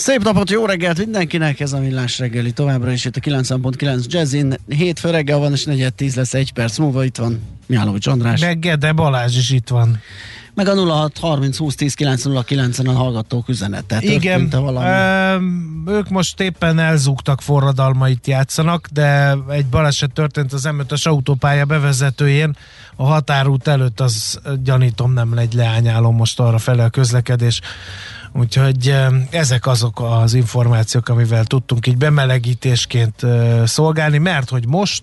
Szép napot, jó reggelt mindenkinek, ez a Millás reggeli továbbra is itt a 90.9 Jazzin. Hétfő reggel van, és 4 lesz egy perc múlva, itt van Mihálovics András. Meg Gede Balázs is itt van. Meg a 06 30 20 10 909 en a hallgatók üzenete. Igen, ö, ők most éppen elzúgtak forradalmait játszanak, de egy baleset történt az m autópálya bevezetőjén, a határút előtt az gyanítom nem legy leányálom most arra fele a közlekedés. Úgyhogy ezek azok az információk, amivel tudtunk így bemelegítésként szolgálni, mert hogy most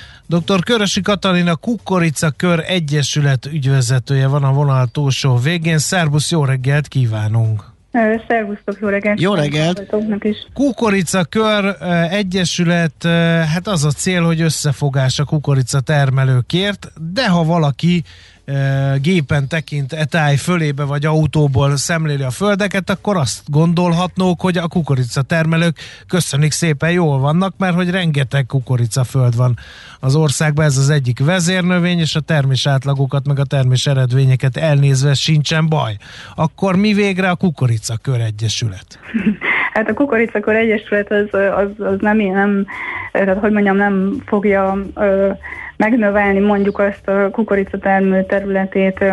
Dr. Körösi Katalina Kukorica Kör Egyesület ügyvezetője van a vonal túlsó végén. Szerbusz, jó reggelt kívánunk! Szervusztok, jó reggelt! Jó reggelt! Kukorica Kör Egyesület, hát az a cél, hogy összefogás a kukorica termelőkért, de ha valaki gépen tekint etáj fölébe, vagy autóból szemléli a földeket, akkor azt gondolhatnók, hogy a kukorica termelők köszönik szépen jól vannak, mert hogy rengeteg kukorica föld van az országban, ez az egyik vezérnövény, és a termés átlagokat, meg a termés eredményeket elnézve sincsen baj. Akkor mi végre a Kukoricakör Egyesület? Hát a Kukoricakör Egyesület az, az, az nem, nem, tehát hogy mondjam, nem fogja ö, megnövelni mondjuk azt a kukoricatermő területét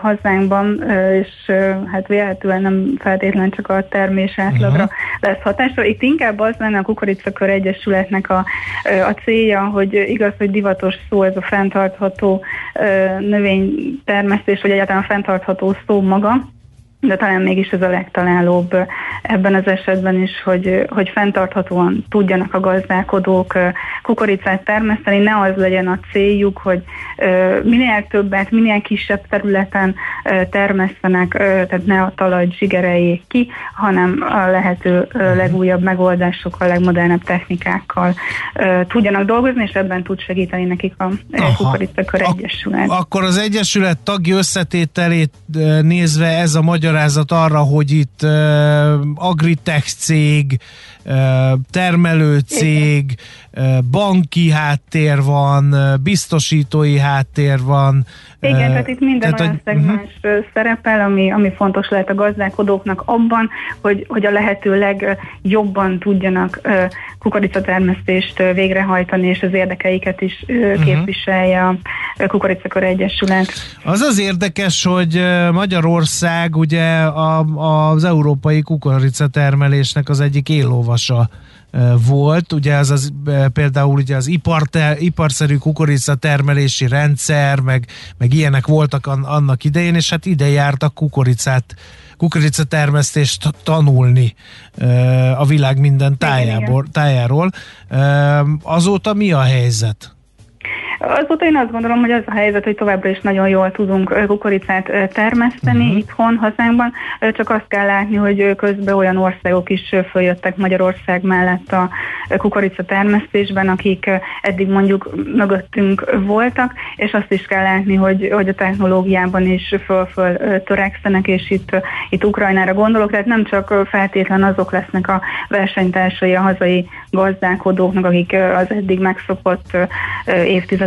hazánkban, és hát véletlenül nem feltétlenül csak a termés átlagra uh-huh. lesz hatásra. Itt inkább az lenne a Kukoricakör Egyesületnek a, a célja, hogy igaz, hogy divatos szó ez a fenntartható növénytermesztés, vagy egyáltalán fenntartható szó maga, de talán mégis ez a legtalálóbb ebben az esetben is, hogy, hogy fenntarthatóan tudjanak a gazdálkodók kukoricát termeszteni, ne az legyen a céljuk, hogy minél többet, minél kisebb területen termesztenek, tehát ne a talaj zsigereljék ki, hanem a lehető legújabb megoldásokkal, legmodernebb technikákkal tudjanak dolgozni, és ebben tud segíteni nekik a Kukoricakör Egyesület. Akkor az Egyesület tagi összetételét nézve ez a magyar magyarázat arra, hogy itt uh, agritech cég, termelő cég, banki háttér van, biztosítói háttér van. Igen, tehát itt minden tehát, olyan szegmens uh-huh. szerepel, ami, ami fontos lehet a gazdálkodóknak abban, hogy, hogy a lehető legjobban tudjanak kukoricatermesztést végrehajtani, és az érdekeiket is uh-huh. képviselje a Kukoricakor Egyesület. Az az érdekes, hogy Magyarország ugye a, az európai kukoricatermelésnek az egyik éllovasa volt, ugye az, az például ugye az iparte, iparszerű kukorica termelési rendszer, meg, meg ilyenek voltak annak idején, és hát ide jártak kukoricát kukoricatermesztést tanulni a világ minden tájából, tájáról. Azóta mi a helyzet? Azóta én azt gondolom, hogy az a helyzet, hogy továbbra is nagyon jól tudunk kukoricát termeszteni uh-huh. itthon, hazánkban, csak azt kell látni, hogy közben olyan országok is följöttek Magyarország mellett a kukorica termesztésben, akik eddig mondjuk mögöttünk voltak, és azt is kell látni, hogy, hogy a technológiában is föl-föl törekszenek, és itt, itt Ukrajnára gondolok, tehát nem csak feltétlen azok lesznek a versenytársai a hazai gazdálkodóknak, akik az eddig megszokott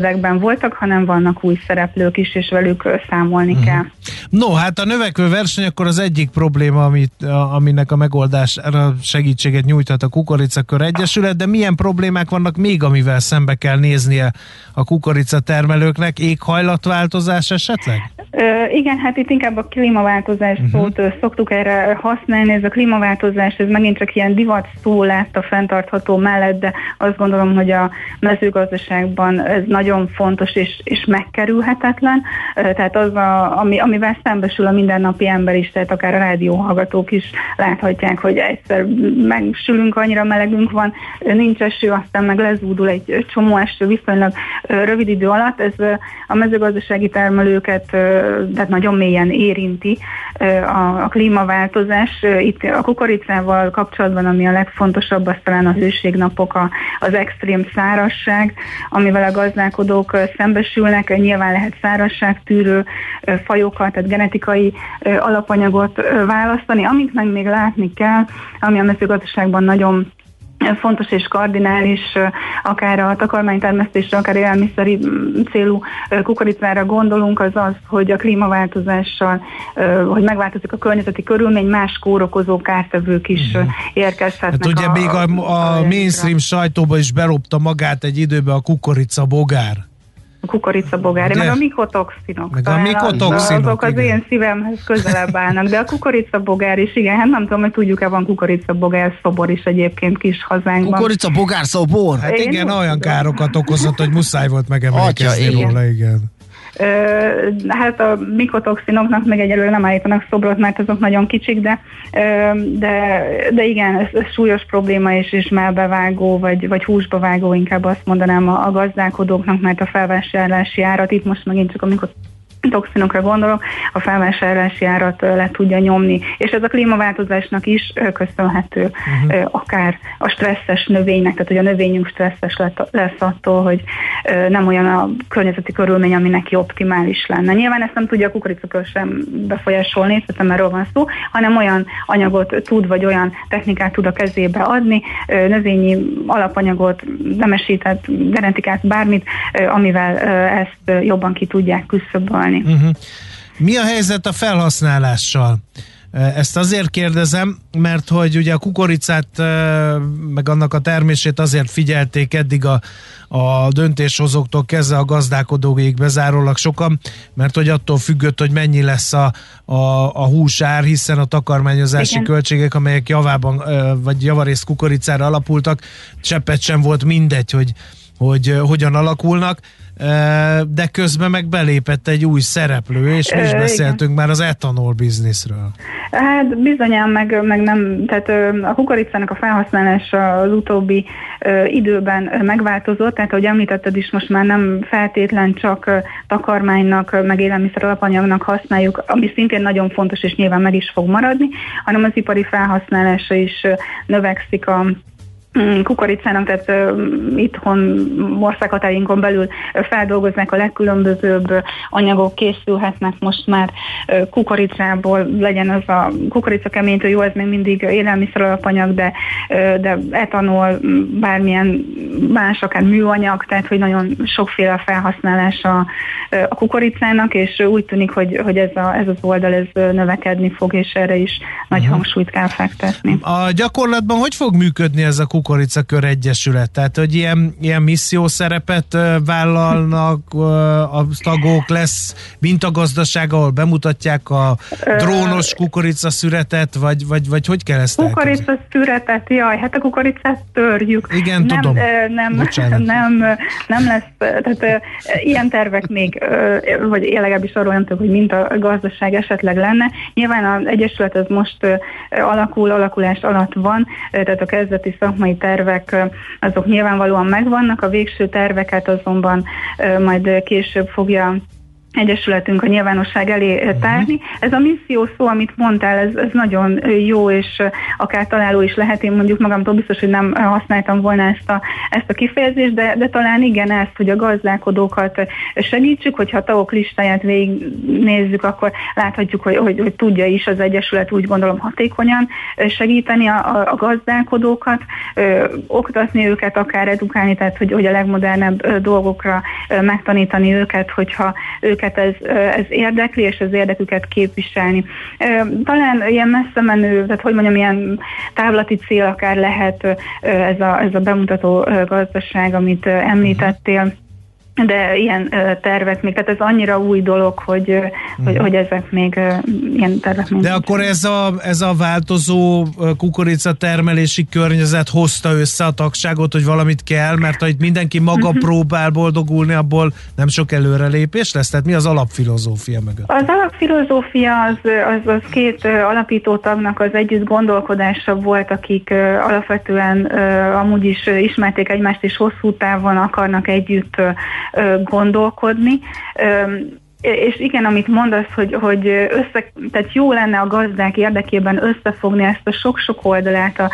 évtizedekben voltak, hanem vannak új szereplők is, és velük számolni uh-huh. kell. No, hát a növekvő verseny akkor az egyik probléma, amit, aminek a megoldására segítséget nyújthat a Kukoricakör Egyesület, de milyen problémák vannak még, amivel szembe kell néznie a kukorica termelőknek? Éghajlatváltozás esetleg? Igen, hát itt inkább a klímaváltozás uh-huh. szót szoktuk erre használni. Ez a klímaváltozás, ez megint csak ilyen divat szó lett a fenntartható mellett, de azt gondolom, hogy a mezőgazdaságban ez nagyon fontos és, és megkerülhetetlen. Tehát az, a, ami, amivel szembesül a mindennapi ember is, tehát akár a rádióhallgatók is láthatják, hogy egyszer megsülünk, annyira melegünk van, nincs eső, aztán meg lezúdul egy csomó eső viszonylag rövid idő alatt. Ez a mezőgazdasági termelőket tehát nagyon mélyen érinti a, a klímaváltozás. Itt a kukoricával kapcsolatban, ami a legfontosabb, az talán a hőségnapok, a, az extrém szárasság, amivel a gazdálkodók szembesülnek. Nyilván lehet szárasságtűrő fajokat, tehát genetikai alapanyagot választani. Amit meg még látni kell, ami a mezőgazdaságban nagyon fontos és kardinális, akár a takarmánytermesztésre, akár élelmiszeri célú kukoricára gondolunk, az az, hogy a klímaváltozással, hogy megváltozik a környezeti körülmény, más kórokozó kártevők is uh-huh. érkezhetnek. Hát ugye a, még a, a, a mainstream sajtóba is berobta magát egy időbe a kukorica bogár a kukoricabogár, meg a mikotoxinok. Meg a mikotoxinok, Azok az igen. én szívemhez közelebb állnak, de a kukoricabogár is, igen, hát nem tudom, hogy tudjuk-e, van kukoricabogár szobor is egyébként kis hazánkban. Kukoricabogár szobor? Hát igen, én olyan károkat okozott, hogy muszáj volt megemlékezni róla, igen. Hát a mikotoxinoknak meg egyelőre nem állítanak szobrot, mert azok nagyon kicsik, de, de, de igen, ez, ez súlyos probléma, és, és melbevágó, vagy, vagy húsba vágó, inkább azt mondanám a, a gazdálkodóknak, mert a felvásárlási árat itt most megint csak a mikotoxinok toxinokra gondolok, a felvásárlási árat le tudja nyomni. És ez a klímaváltozásnak is köszönhető, uh-huh. akár a stresszes növénynek, tehát hogy a növényünk stresszes lesz attól, hogy nem olyan a környezeti körülmény, ami neki optimális lenne. Nyilván ezt nem tudja a kukoricakör sem befolyásolni, hiszen erről van szó, hanem olyan anyagot tud, vagy olyan technikát tud a kezébe adni, növényi alapanyagot, nemesített genetikát, bármit, amivel ezt jobban ki tudják küszöbölni használni. Uh-huh. Mi a helyzet a felhasználással? Ezt azért kérdezem, mert hogy ugye a kukoricát, meg annak a termését azért figyelték eddig a, a döntéshozóktól kezdve a gazdálkodóig bezárólag sokan, mert hogy attól függött, hogy mennyi lesz a, a, a húsár, hiszen a takarmányozási Igen. költségek, amelyek javában, vagy javarészt kukoricára alapultak, cseppet sem volt mindegy, hogy, hogy hogyan alakulnak de közben meg belépett egy új szereplő, és mi is beszéltünk Igen. már az etanol bizniszről. Hát bizonyán meg, meg nem, tehát a kukoricának a felhasználása az utóbbi időben megváltozott, tehát ahogy említetted is, most már nem feltétlen csak takarmánynak, meg élelmiszer alapanyagnak használjuk, ami szintén nagyon fontos, és nyilván meg is fog maradni, hanem az ipari felhasználása is növekszik a kukoricának, tehát itthon országhatárinkon belül feldolgoznak a legkülönbözőbb anyagok, készülhetnek most már kukoricából, legyen az a kukorica keménytől, jó, ez még mindig élelmiszer alapanyag, de, de etanol, bármilyen más, akár műanyag, tehát hogy nagyon sokféle felhasználása a kukoricának, és úgy tűnik, hogy, hogy ez, a, ez az oldal ez növekedni fog, és erre is nagy uh-huh. hangsúlyt kell fektetni. A gyakorlatban hogy fog működni ez a Kukoricakör Egyesület? Tehát, hogy ilyen, ilyen misszió szerepet vállalnak a tagok, lesz mintagazdaság, ahol bemutatják a drónos kukorica szüretet, vagy, vagy, vagy hogy kell ezt Kukorica szüretet, jaj, hát a kukoricát törjük. Igen, nem, tudom. Nem, nem, nem lesz, tehát ilyen tervek még, vagy legalábbis arról nem tudok, hogy mint a gazdaság esetleg lenne. Nyilván az Egyesület az most alakul, alakulás alatt van, tehát a kezdeti szakmai tervek azok nyilvánvalóan megvannak, a végső terveket azonban majd később fogja Egyesületünk a nyilvánosság elé mhm. tárni. Uh-huh. Ez a misszió szó, amit mondtál, ez, ez nagyon jó, és akár találó is lehet. Én mondjuk magamtól biztos, hogy nem használtam volna ezt a, ezt a kifejezést, de, de talán igen ezt, hogy a gazdálkodókat segítsük, hogyha a tagok listáját végignézzük, akkor láthatjuk, hogy, hogy, hogy tudja is az Egyesület úgy gondolom hatékonyan segíteni a, a, a gazdálkodókat, ö, oktatni őket, akár edukálni, tehát hogy, hogy a legmodernebb dolgokra megtanítani őket, hogyha őket őket ez, ez érdekli, és az érdeküket képviselni. Talán ilyen messze menő, tehát hogy mondjam, ilyen távlati cél akár lehet ez a, ez a bemutató gazdaság, amit említettél, de ilyen tervek még, tehát ez annyira új dolog, hogy, uh hogy, hogy ezek még ilyen tervek még. De akkor ez a, ez a változó kukorica termelési környezet hozta össze a tagságot, hogy valamit kell, mert ha itt mindenki maga uh-huh. próbál boldogulni, abból nem sok előrelépés lesz? Tehát mi az alapfilozófia mögött? Az alapfilozófia az, az, az két alapító tagnak az együtt gondolkodása volt, akik alapvetően amúgy is ismerték egymást, és hosszú távon akarnak együtt gondolkodni. És igen, amit mondasz, hogy, hogy össze, tehát jó lenne a gazdák érdekében összefogni ezt a sok-sok oldalát a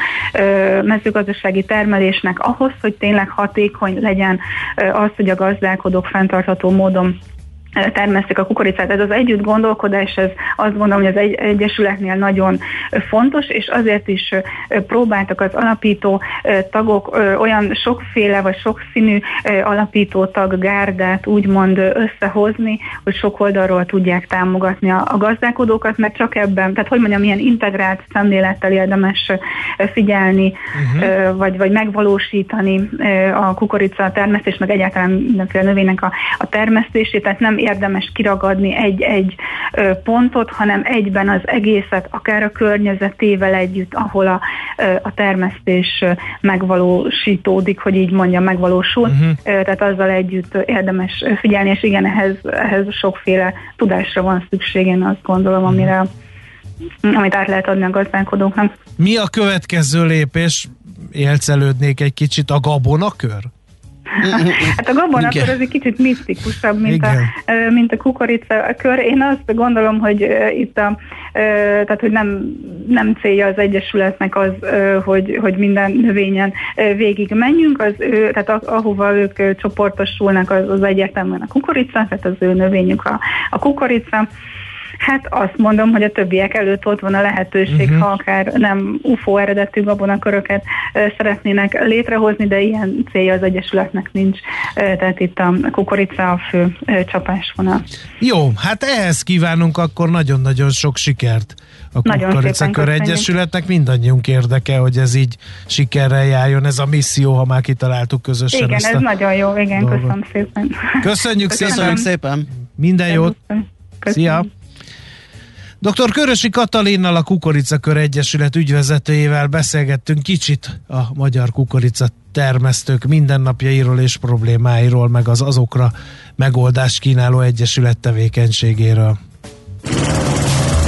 mezőgazdasági termelésnek ahhoz, hogy tényleg hatékony legyen az, hogy a gazdálkodók fenntartható módon termesztik a kukoricát. Ez az együtt gondolkodás, ez azt gondolom, hogy az egy, Egyesületnél nagyon fontos, és azért is próbáltak az alapító tagok olyan sokféle vagy sokszínű alapító tag gárdát úgymond összehozni, hogy sok oldalról tudják támogatni a, a gazdálkodókat, mert csak ebben, tehát hogy mondjam, ilyen integrált szemlélettel érdemes figyelni, uh-huh. vagy, vagy megvalósítani a kukorica termesztés, meg egyáltalán mindenféle növénynek a, a termesztését, tehát nem érdemes kiragadni egy-egy pontot, hanem egyben az egészet, akár a környezetével együtt, ahol a, a termesztés megvalósítódik, hogy így mondjam, megvalósul. Uh-huh. Tehát azzal együtt érdemes figyelni, és igen, ehhez, ehhez sokféle tudásra van szükség, én azt gondolom, uh-huh. amire amit át lehet adni a gazdálkodóknak. Mi a következő lépés? Élcelődnék egy kicsit a gabonakör? hát a gabona akkor az egy kicsit misztikusabb, mint a, mint a kukorica kör. Én azt gondolom, hogy itt a, tehát, hogy nem, nem célja az Egyesületnek az, hogy, hogy minden növényen végig menjünk, az ő, tehát ahova ők csoportosulnak, az, az egyértelműen a kukorica, tehát az ő növényük a, a kukorica. Hát azt mondom, hogy a többiek előtt ott van a lehetőség, uh-huh. ha akár nem UFO eredetű gabonaköröket szeretnének létrehozni, de ilyen célja az Egyesületnek nincs, tehát itt a kukorica a fő csapásvonal. Jó, hát ehhez kívánunk akkor nagyon-nagyon sok sikert a Kukoricakör Egyesületnek. Mindannyiunk érdeke, hogy ez így sikerrel járjon, ez a misszió, ha már kitaláltuk közösen. Igen, ez nagyon jó, igen, dolgot. köszönöm szépen. Köszönjük, köszönjük szépen. szépen. Minden jót. Köszönöm. Szia. Dr. Körösi Katalinnal, a Kukoricakör Egyesület ügyvezetőjével beszélgettünk kicsit a magyar kukorica termesztők mindennapjairól és problémáiról, meg az azokra megoldást kínáló egyesület tevékenységéről.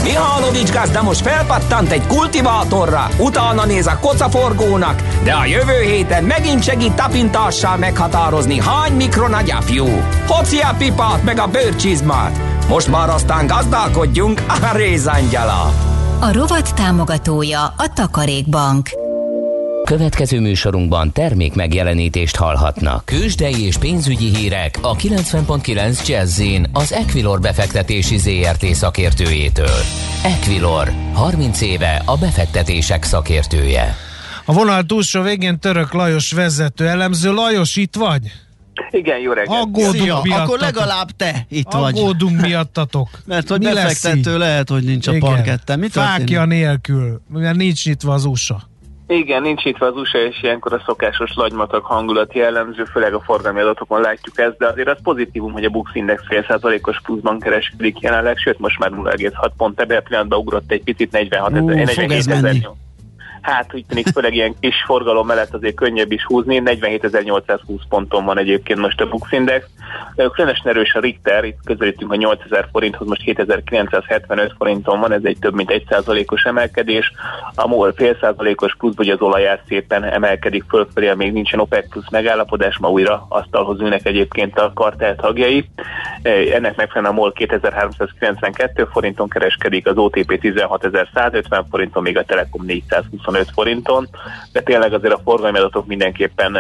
Mihálovics gazda most felpattant egy kultivátorra, utána néz a kocaforgónak, de a jövő héten megint segít tapintással meghatározni, hány mikron a gyapjú. Hoci a pipát meg a bőrcsizmát, most már aztán gazdálkodjunk a rézangyala. A rovat támogatója a Takarékbank. Következő műsorunkban termék megjelenítést hallhatnak. Kősdei és pénzügyi hírek a 90.9 jazz az Equilor befektetési ZRT szakértőjétől. Equilor, 30 éve a befektetések szakértője. A vonal túlsó végén Török Lajos vezető elemző. Lajos, itt vagy? Igen, jó reggelt. Aggódunk Szia, akkor legalább te itt Aggódunk vagy. Aggódunk miattatok. Mert hogy Mi befektető lehet, hogy nincs a parketten. Mi Fákja nélkül, mert nincs nyitva az USA. Igen, nincs itt az USA, és ilyenkor a szokásos lagymatag hangulat jellemző, főleg a forgalmi adatokon látjuk ezt, de azért az pozitívum, hogy a Bux Index fél százalékos pluszban kereskedik jelenleg, sőt most már 0,6 pont, ebben a pillanatban ugrott egy picit 46 ezer, 47 hát úgy tűnik, főleg ilyen kis forgalom mellett azért könnyebb is húzni. 47.820 ponton van egyébként most a Bux Index. Különösen erős a Richter, itt közelítünk a 8000 forinthoz, most 7975 forinton van, ez egy több mint 1%-os emelkedés. A MOL fél százalékos plusz, hogy az olajár szépen emelkedik fölfelé, még nincsen OPEC plusz megállapodás, ma újra asztalhoz ülnek egyébként a kartel tagjai. Ennek megfelelően a MOL 2392 forinton kereskedik, az OTP 16150 forinton, még a Telekom 425 forinton, de tényleg azért a forgalmi adatok mindenképpen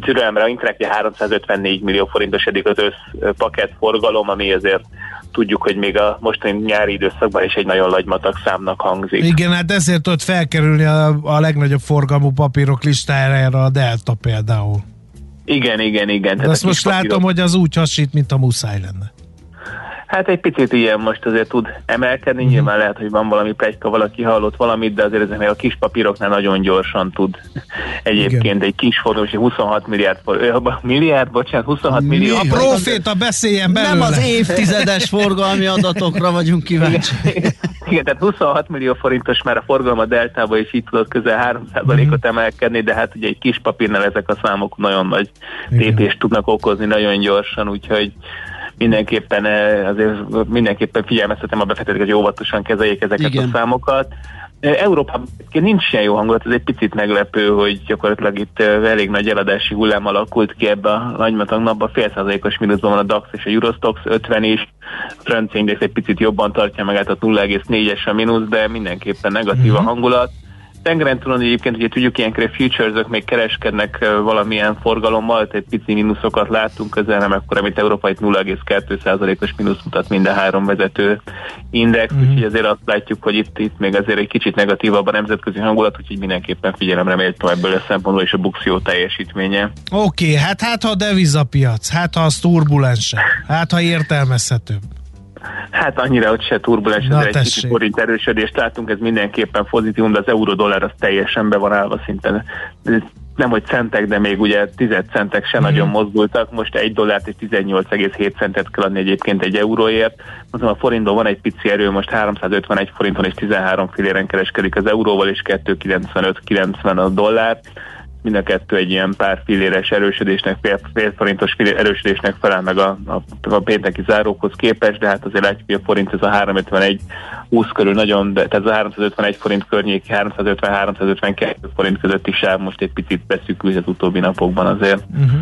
türelemre interaktja 354 millió forintos eddig az összpakett forgalom, ami azért tudjuk, hogy még a mostani nyári időszakban is egy nagyon lagymatag számnak hangzik. Igen, hát ezért ott felkerülni a, a legnagyobb forgalmú papírok listájára a Delta például. Igen, igen, igen. De azt most papírok... látom, hogy az úgy hasít, mint a muszáj lenne. Hát egy picit ilyen most azért tud emelkedni, uh-huh. nyilván lehet, hogy van valami plegyka, valaki hallott valamit, de azért ezeknél a kis papíroknál nagyon gyorsan tud egyébként Igen. egy kis forgalom, 26 milliárd, milliárd, bocsánat, 26 millió. A proféta beszéljen belőle. Nem az évtizedes forgalmi adatokra vagyunk kíváncsi. Igen, Igen tehát 26 millió forintos már a forgalom a deltába, és így tudott közel 3%-ot mhm. emelkedni, de hát ugye egy kis papírnál ezek a számok nagyon nagy tépést tudnak okozni nagyon gyorsan, úgyhogy mindenképpen eh, azért mindenképpen figyelmeztetem a befektetőket, hogy óvatosan kezeljék ezeket Igen. a számokat. Eh, Európában nincs ilyen jó hangulat, ez egy picit meglepő, hogy gyakorlatilag itt eh, elég nagy eladási hullám alakult ki ebbe a nagymatag napba, fél százalékos mínuszban van a DAX és a Eurostox 50 is, a francia index egy picit jobban tartja meg, hát a 0,4-es a mínusz, de mindenképpen negatív uh-huh. a mhm. hangulat tengeren túlon egyébként ugye tudjuk, ilyenkor a futures még kereskednek valamilyen forgalommal, egy pici mínuszokat látunk közel, nem akkor, amit európai 0,2%-os mínusz mutat minden három vezető index, mm-hmm. úgyhogy azért azt látjuk, hogy itt, itt még azért egy kicsit negatívabb a nemzetközi hangulat, úgyhogy mindenképpen figyelemre méltó ebből a szempontból is a buxió teljesítménye. Oké, okay, hát hát ha a devizapiac, hát ha az turbulens, hát ha értelmezhetőbb. Hát annyira, hogy se turbulens, ez egy kicsit forint erősödést látunk, ez mindenképpen pozitívum, de az euró-dollár az teljesen be van állva szinten. Nem, hogy centek, de még ugye 10 centek se mm. nagyon mozgultak. Most egy dollárt és 18,7 centet kell adni egyébként egy euróért. Mondom, a forintban van egy pici erő, most 351 forinton és 13 filéren kereskedik az euróval, és 2,95-90 a dollár mind a kettő egy ilyen pár filléres erősödésnek, fél, fél forintos erősödésnek felel meg a, a, a pénteki zárókhoz képest, de hát azért látjuk, hogy a forint ez a 351 20 körül nagyon, de, ez a 351 forint környéki, 350-352 forint közötti sáv most egy picit beszűkült az utóbbi napokban azért. Uh-huh.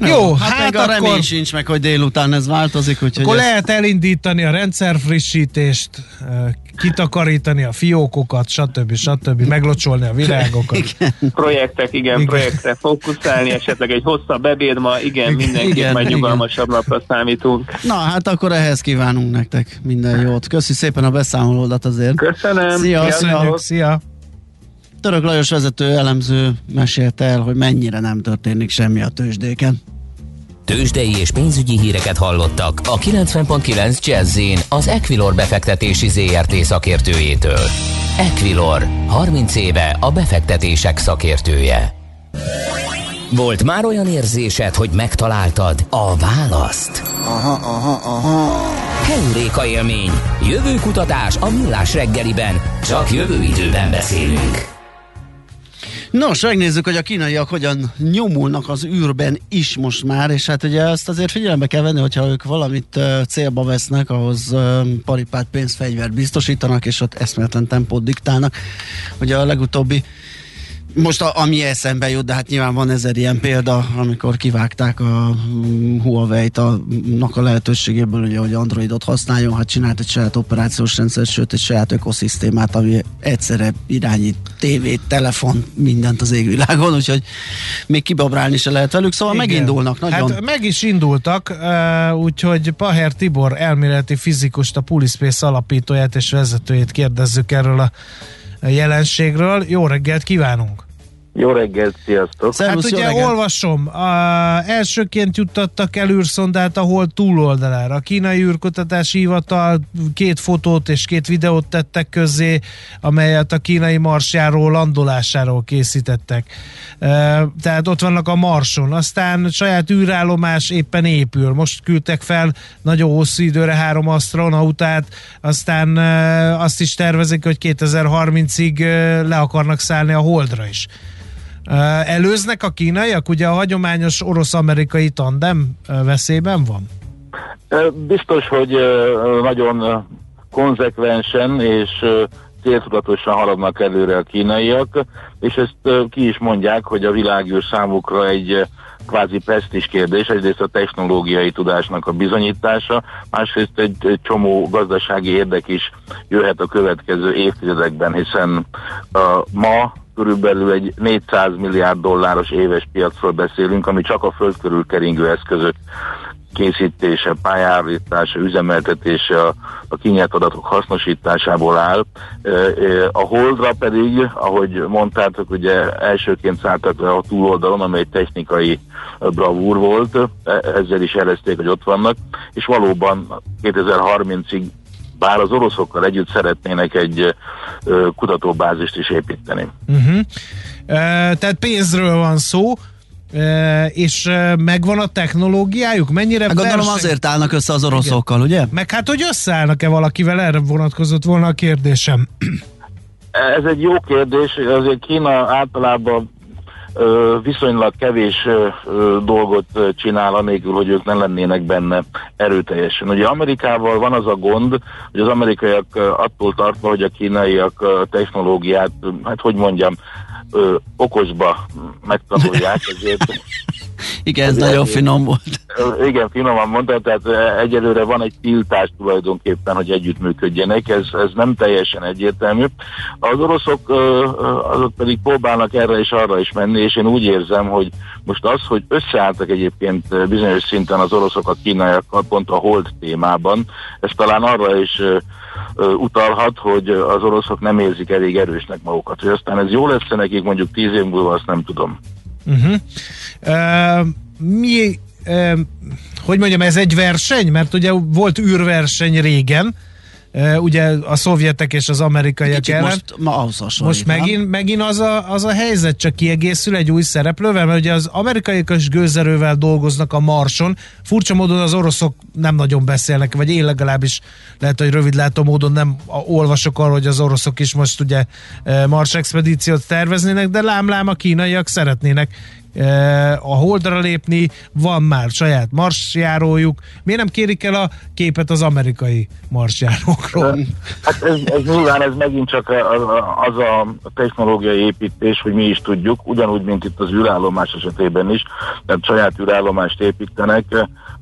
Jó, Jó, hát, hát a remény sincs meg, hogy délután ez változik. Úgyhogy akkor ezt... lehet elindítani a rendszerfrissítést, kitakarítani a fiókokat, stb. stb. meglocsolni a virágokat. Igen. Projektek, igen, igen, projektre fókuszálni, esetleg egy hosszabb ebéd ma, igen, mindenképp igen, majd nyugalmasabb napra számítunk. Na, hát akkor ehhez kívánunk nektek minden jót. Köszi szépen a beszámolódat azért. Köszönöm. Szia, szia. szia. Török Lajos vezető elemző mesélte el, hogy mennyire nem történik semmi a tőzsdéken. Tőzsdei és pénzügyi híreket hallottak a 90.9 jazz az Equilor befektetési ZRT szakértőjétől. Equilor, 30 éve a befektetések szakértője. Volt már olyan érzésed, hogy megtaláltad a választ? Aha, aha, aha. Heuréka élmény, jövőkutatás a millás reggeliben, csak jövő időben beszélünk. Nos, megnézzük, hogy a kínaiak hogyan nyomulnak az űrben is most már, és hát ugye ezt azért figyelembe kell venni, hogyha ők valamit uh, célba vesznek, ahhoz uh, paripát, pénzt, fegyvert biztosítanak, és ott eszméletlen tempót diktálnak. Ugye a legutóbbi most a, ami eszembe jut, de hát nyilván van ezer ilyen példa, amikor kivágták a mm, Huawei-t a lehetőségéből, ugye, hogy Androidot használjon, hát csinált egy saját operációs rendszer, sőt egy saját ökoszisztémát, ami egyszerre irányít tévét, telefon, mindent az égvilágon, úgyhogy még kibabrálni se lehet velük, szóval Igen. megindulnak nagyon. Hát meg is indultak, úgyhogy Paher Tibor elméleti fizikust, a Pulispace alapítóját és vezetőjét kérdezzük erről a jelenségről. Jó reggelt kívánunk! Jó reggelt, sziasztok! Szervusz, hát ugye reggelt. olvasom, a, elsőként juttattak el űrszondát a hold túloldalára. A kínai űrkutatási hivatal két fotót és két videót tettek közzé, amelyet a kínai marsjáról landolásáról készítettek. E, tehát ott vannak a marson. Aztán saját űrállomás éppen épül. Most küldtek fel nagyon hosszú időre három astronautát, aztán e, azt is tervezik, hogy 2030-ig e, le akarnak szállni a holdra is. Előznek a kínaiak? Ugye a hagyományos orosz-amerikai tandem veszélyben van? Biztos, hogy nagyon konzekvensen és céltudatosan haladnak előre a kínaiak, és ezt ki is mondják, hogy a világűr számukra egy kvázi presztis kérdés, egyrészt a technológiai tudásnak a bizonyítása, másrészt egy, csomó gazdasági érdek is jöhet a következő évtizedekben, hiszen uh, ma körülbelül egy 400 milliárd dolláros éves piacról beszélünk, ami csak a föld körül keringő eszközök készítése, pályállítása, üzemeltetése a, kinyert adatok hasznosításából áll. A Holdra pedig, ahogy mondtátok, ugye elsőként szálltak le a túloldalon, amely technikai bravúr volt, e, ezzel is jelezték, hogy ott vannak, és valóban 2030-ig bár az oroszokkal együtt szeretnének egy kutatóbázist is építeni. Uh-huh. Tehát pénzről van szó, és megvan a technológiájuk? Mennyire hát Gondolom verseny... azért állnak össze az oroszokkal, Igen. ugye? Meg hát, hogy összeállnak-e valakivel, erre vonatkozott volna a kérdésem. Ez egy jó kérdés, azért Kína általában viszonylag kevés dolgot csinál, anélkül, hogy ők ne lennének benne erőteljesen. Ugye Amerikával van az a gond, hogy az amerikaiak attól tartva, hogy a kínaiak technológiát, hát hogy mondjam, ö, okosba megtanulják, ezért... igen, ez nagyon finom volt. Igen, finoman mondta, tehát egyelőre van egy tiltás tulajdonképpen, hogy együttműködjenek, ez, ez nem teljesen egyértelmű. Az oroszok azok pedig próbálnak erre és arra is menni, és én úgy érzem, hogy most az, hogy összeálltak egyébként bizonyos szinten az oroszok a kínaiakkal pont a hold témában, ez talán arra is utalhat, hogy az oroszok nem érzik elég erősnek magukat. Hogy aztán ez jó lesz nekik mondjuk tíz év múlva, azt nem tudom. Uh-huh. Uh, mi, uh, hogy mondjam, ez egy verseny? Mert ugye volt űrverseny régen, ugye a szovjetek és az amerikaiak ellen. Most, ma ahhoz most megint, megint az, a, az a helyzet csak kiegészül egy új szereplővel, mert ugye az amerikaiak is gőzerővel dolgoznak a Marson. Furcsa módon az oroszok nem nagyon beszélnek, vagy én legalábbis lehet, hogy rövidlátó módon nem olvasok arról, hogy az oroszok is most ugye Mars expedíciót terveznének, de lám-lám a kínaiak szeretnének a Holdra lépni, van már saját marsjárójuk. Miért nem kérik el a képet az amerikai marsjárókról? Hát ez, ez nyilván ez megint csak az a technológiai építés, hogy mi is tudjuk, ugyanúgy, mint itt az űrállomás esetében is, tehát saját űrállomást építenek,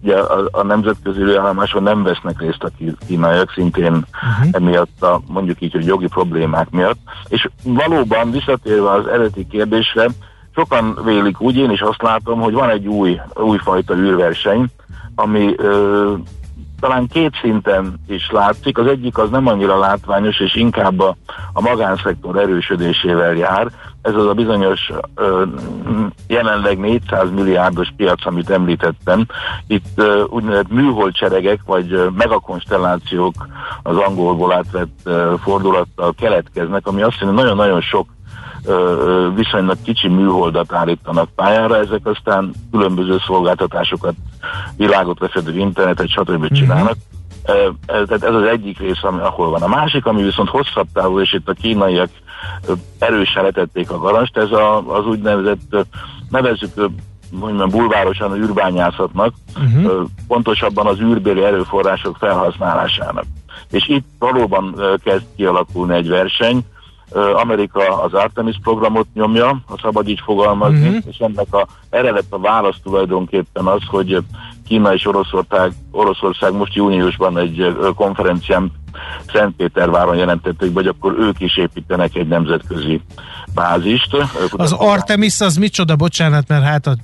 ugye a, a nemzetközi űrállomáson nem vesznek részt a kínaiak, szintén uh-huh. emiatt a mondjuk így, hogy jogi problémák miatt. És valóban visszatérve az eredeti kérdésre, sokan vélik úgy, én is azt látom, hogy van egy új, újfajta űrverseny, ami ö, talán két szinten is látszik. Az egyik az nem annyira látványos, és inkább a, a magánszektor erősödésével jár. Ez az a bizonyos ö, jelenleg 400 milliárdos piac, amit említettem. Itt ö, úgynevezett műholdcseregek, vagy ö, megakonstellációk az angolból átvett ö, fordulattal keletkeznek, ami azt jelenti, nagyon-nagyon sok viszonylag kicsi műholdat állítanak pályára, ezek aztán különböző szolgáltatásokat, világot lefedő internetet, stb. Mhm. csinálnak. Tehát ez az egyik rész, ami, ahol van. A másik, ami viszont hosszabb távú, és itt a kínaiak erősen letették a garast, ez a, az úgynevezett, nevezzük mondjam, bulvárosan űrbányászatnak, uh-huh. pontosabban az űrbéli erőforrások felhasználásának. És itt valóban kezd kialakulni egy verseny, Amerika az Artemis programot nyomja, ha szabad így fogalmazni, uh-huh. és ennek a, erre lett a válasz tulajdonképpen az, hogy Kína és Oroszország, Oroszország most júniusban egy konferencián Szentpéterváron jelentették, hogy akkor ők is építenek egy nemzetközi bázist. Az Artemis az micsoda, bocsánat, mert hát a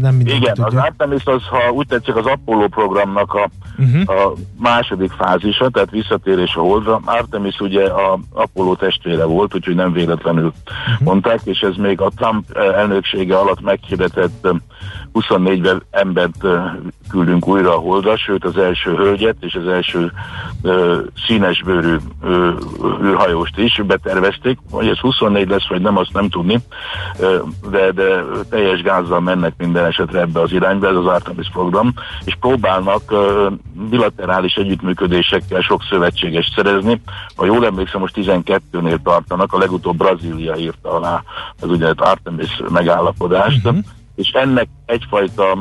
nem Igen, tudja. az Artemis az, ha úgy tetszik, az Apollo programnak a, uh-huh. a második fázisa, tehát visszatérés a Holdra. Artemis ugye a Apollo testvére volt, úgyhogy nem véletlenül uh-huh. mondták, és ez még a Trump elnöksége alatt meghirdetett 24 embert küldünk újra a Holdra, sőt az első hölgyet és az első színesbőrű űrhajóst is betervezték, hogy ez 24 lesz, vagy nem, azt nem tudni, de, de teljes gázzal mennek minden esetre ebbe az irányba, ez az Artemis program, és próbálnak bilaterális együttműködésekkel sok szövetséges szerezni. Ha jól emlékszem, most 12-nél tartanak, a legutóbb Brazília írta alá az ugye Artemis megállapodást, uh-huh. és ennek egyfajta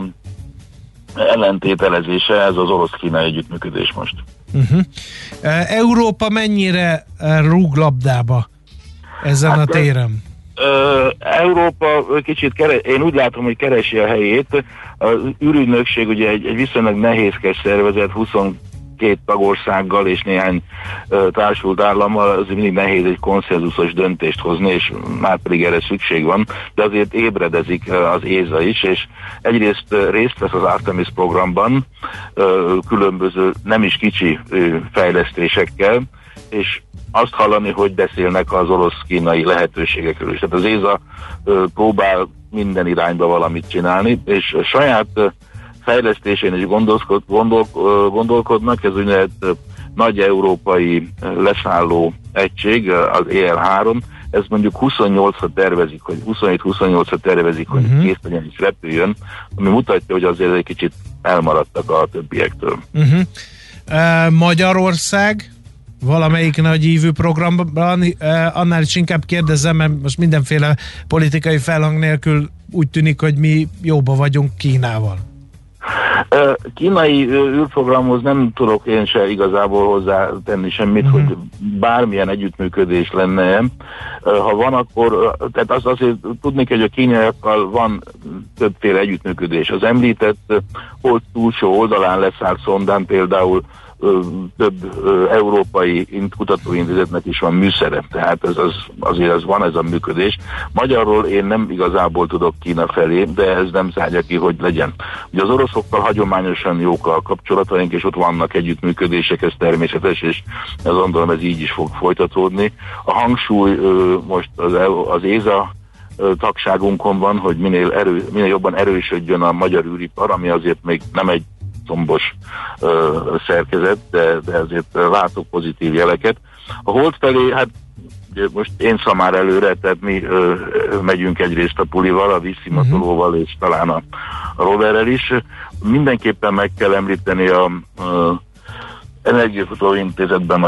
ellentételezése ez az orosz-kínai együttműködés most. Uh-huh. Európa mennyire rúg labdába ezen hát, a téren? Európa kicsit, keres, én úgy látom, hogy keresi a helyét. Az űrügynökség ugye egy, egy viszonylag nehézkes szervezet, 22 két tagországgal és néhány társult állammal az mindig nehéz egy konszenzusos döntést hozni, és már pedig erre szükség van, de azért ébredezik az ÉZA is, és egyrészt részt vesz az Artemis programban különböző nem is kicsi fejlesztésekkel, és azt hallani, hogy beszélnek az orosz-kínai lehetőségekről is. Tehát az ÉZA próbál minden irányba valamit csinálni, és a saját fejlesztésén is gondolkod, gondol, gondolkodnak, ez úgynevezett nagy európai leszálló egység, az EL3, ez mondjuk 28-ra tervezik, hogy 27-28-ra tervezik, hogy uh-huh. kész legyen és repüljön, ami mutatja, hogy azért egy kicsit elmaradtak a többiektől. Uh-huh. Uh, Magyarország valamelyik nagy ívű programban, uh, annál is inkább kérdezem, mert most mindenféle politikai felhang nélkül úgy tűnik, hogy mi jóba vagyunk Kínával. Kínai űrprogramhoz nem tudok én se igazából hozzá tenni semmit, uh-huh. hogy bármilyen együttműködés lenne. Ha van, akkor, tehát az azért tudni kell, hogy a kínaiakkal van többféle együttműködés. Az említett hold túlsó oldalán leszállt szondán például több európai kutatóintézetnek is van műszere, tehát ez az, azért az van ez a működés. Magyarról én nem igazából tudok Kína felé, de ez nem zárja ki, hogy legyen. Ugye az oroszokkal hagyományosan jók a kapcsolataink, és ott vannak együttműködések, ez természetes, és ez gondolom ez így is fog folytatódni. A hangsúly most az, az ÉZA tagságunkon van, hogy minél, erő, minél jobban erősödjön a magyar űripar, ami azért még nem egy combos ö, szerkezet, de, de azért látok pozitív jeleket. A hold felé, hát most én szamár előre, tehát mi ö, megyünk egyrészt a pulival, a vízszimatolóval uh-huh. és talán a, a roverrel is. Mindenképpen meg kell említeni a, a Energiakutató Intézetben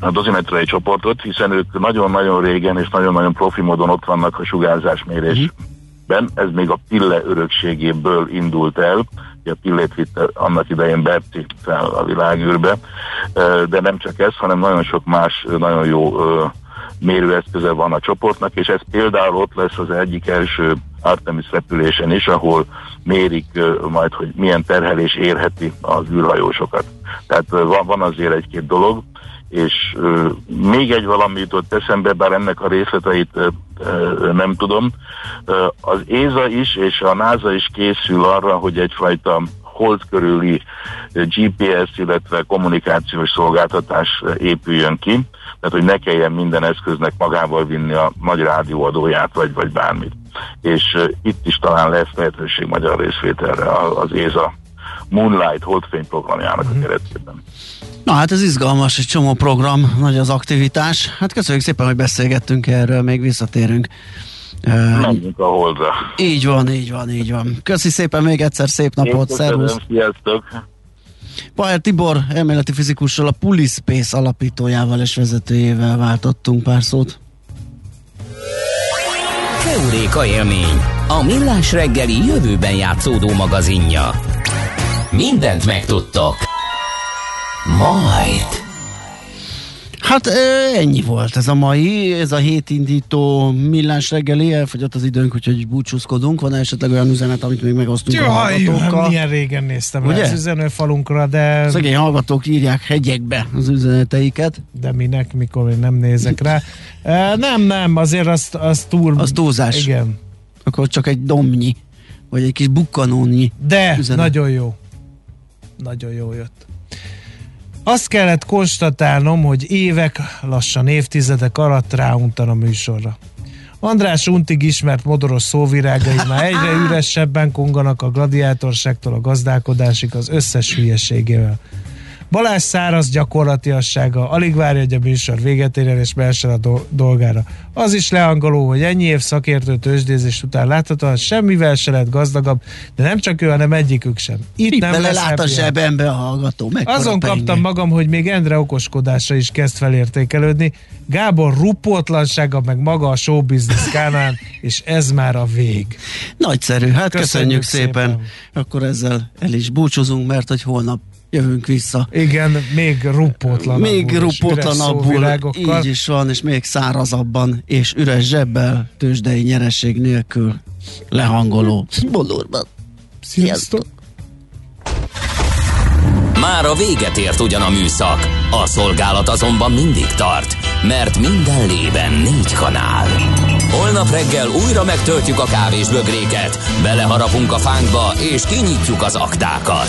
a dozimetriai csoportot, hiszen ők nagyon-nagyon régen és nagyon-nagyon profi módon ott vannak a sugárzásmérésben. Uh-huh. Ez még a Pille örökségéből indult el, a Pillét vitte annak idején Berti fel a világűrbe, de nem csak ez, hanem nagyon sok más nagyon jó mérőeszköze van a csoportnak, és ez például ott lesz az egyik első Artemis repülésen is, ahol mérik majd, hogy milyen terhelés érheti az űrhajósokat. Tehát van azért egy-két dolog, és uh, még egy valami jutott eszembe, bár ennek a részleteit uh, uh, nem tudom. Uh, az ÉZA is és a NASA is készül arra, hogy egyfajta hold körüli GPS, illetve kommunikációs szolgáltatás épüljön ki, tehát hogy ne kelljen minden eszköznek magával vinni a nagy rádióadóját, vagy, vagy bármit. És uh, itt is talán lesz lehetőség magyar részvételre az ÉZA Moonlight holdfény programjának a mhm. keretében. Na hát ez izgalmas, egy csomó program, nagy az aktivitás. Hát köszönjük szépen, hogy beszélgettünk erről, még visszatérünk. Menjünk a holdra. Így van, így van, így van. Köszi szépen még egyszer, szép napot, szervusz. Sziasztok. Paher Tibor, elméleti fizikussal, a Pulispace alapítójával és vezetőjével váltottunk pár szót. Keuréka élmény, a millás reggeli jövőben játszódó magazinja. Mindent megtudtok. Majd. Hát ennyi volt ez a mai, ez a hétindító millás reggeli, elfogyott az időnk, úgyhogy búcsúzkodunk. Van esetleg olyan üzenet, amit még megosztunk Jaj, a hallgatókkal? milyen régen néztem Ugye? az üzenőfalunkra, de... Szegény hallgatók írják hegyekbe az üzeneteiket. De minek, mikor én nem nézek rá. E, nem, nem, azért az, az túl... Az túlzás. Igen. Akkor csak egy domnyi, vagy egy kis bukkanónyi De, üzenet. nagyon jó. Nagyon jó jött. Azt kellett konstatálnom, hogy évek, lassan évtizedek alatt ráuntan a műsorra. András untig ismert modoros szóvirágai már egyre üresebben konganak a gladiátorságtól a gazdálkodásig az összes hülyeségével. Balázs száraz gyakorlatiassága, alig várja, hogy a műsor véget érjen és mehessen a do- dolgára. Az is leangoló, hogy ennyi év szakértő tőzsdézés után láthatóan semmivel se lett gazdagabb, de nem csak ő, hanem egyikük sem. Itt Mi nem lát a zsebembe a hallgató. Azon penge. kaptam magam, hogy még Endre okoskodása is kezd felértékelődni. Gábor rupótlansága, meg maga a showbiznisz kánán, és ez már a vég. Nagyszerű, hát köszönjük, köszönjük szépen. szépen. Akkor ezzel el is búcsúzunk, mert hogy holnap jövünk vissza. Igen, még rupótlanabbul. Még rupótlanabbul, így is van, és még szárazabban, és üres zsebbel, tőzsdei nyereség nélkül lehangoló. Bolorban. Sziasztok! Már a véget ért ugyan a műszak, a szolgálat azonban mindig tart, mert minden lében négy kanál. Holnap reggel újra megtöltjük a kávés bögréket, beleharapunk a fánkba és kinyitjuk az aktákat.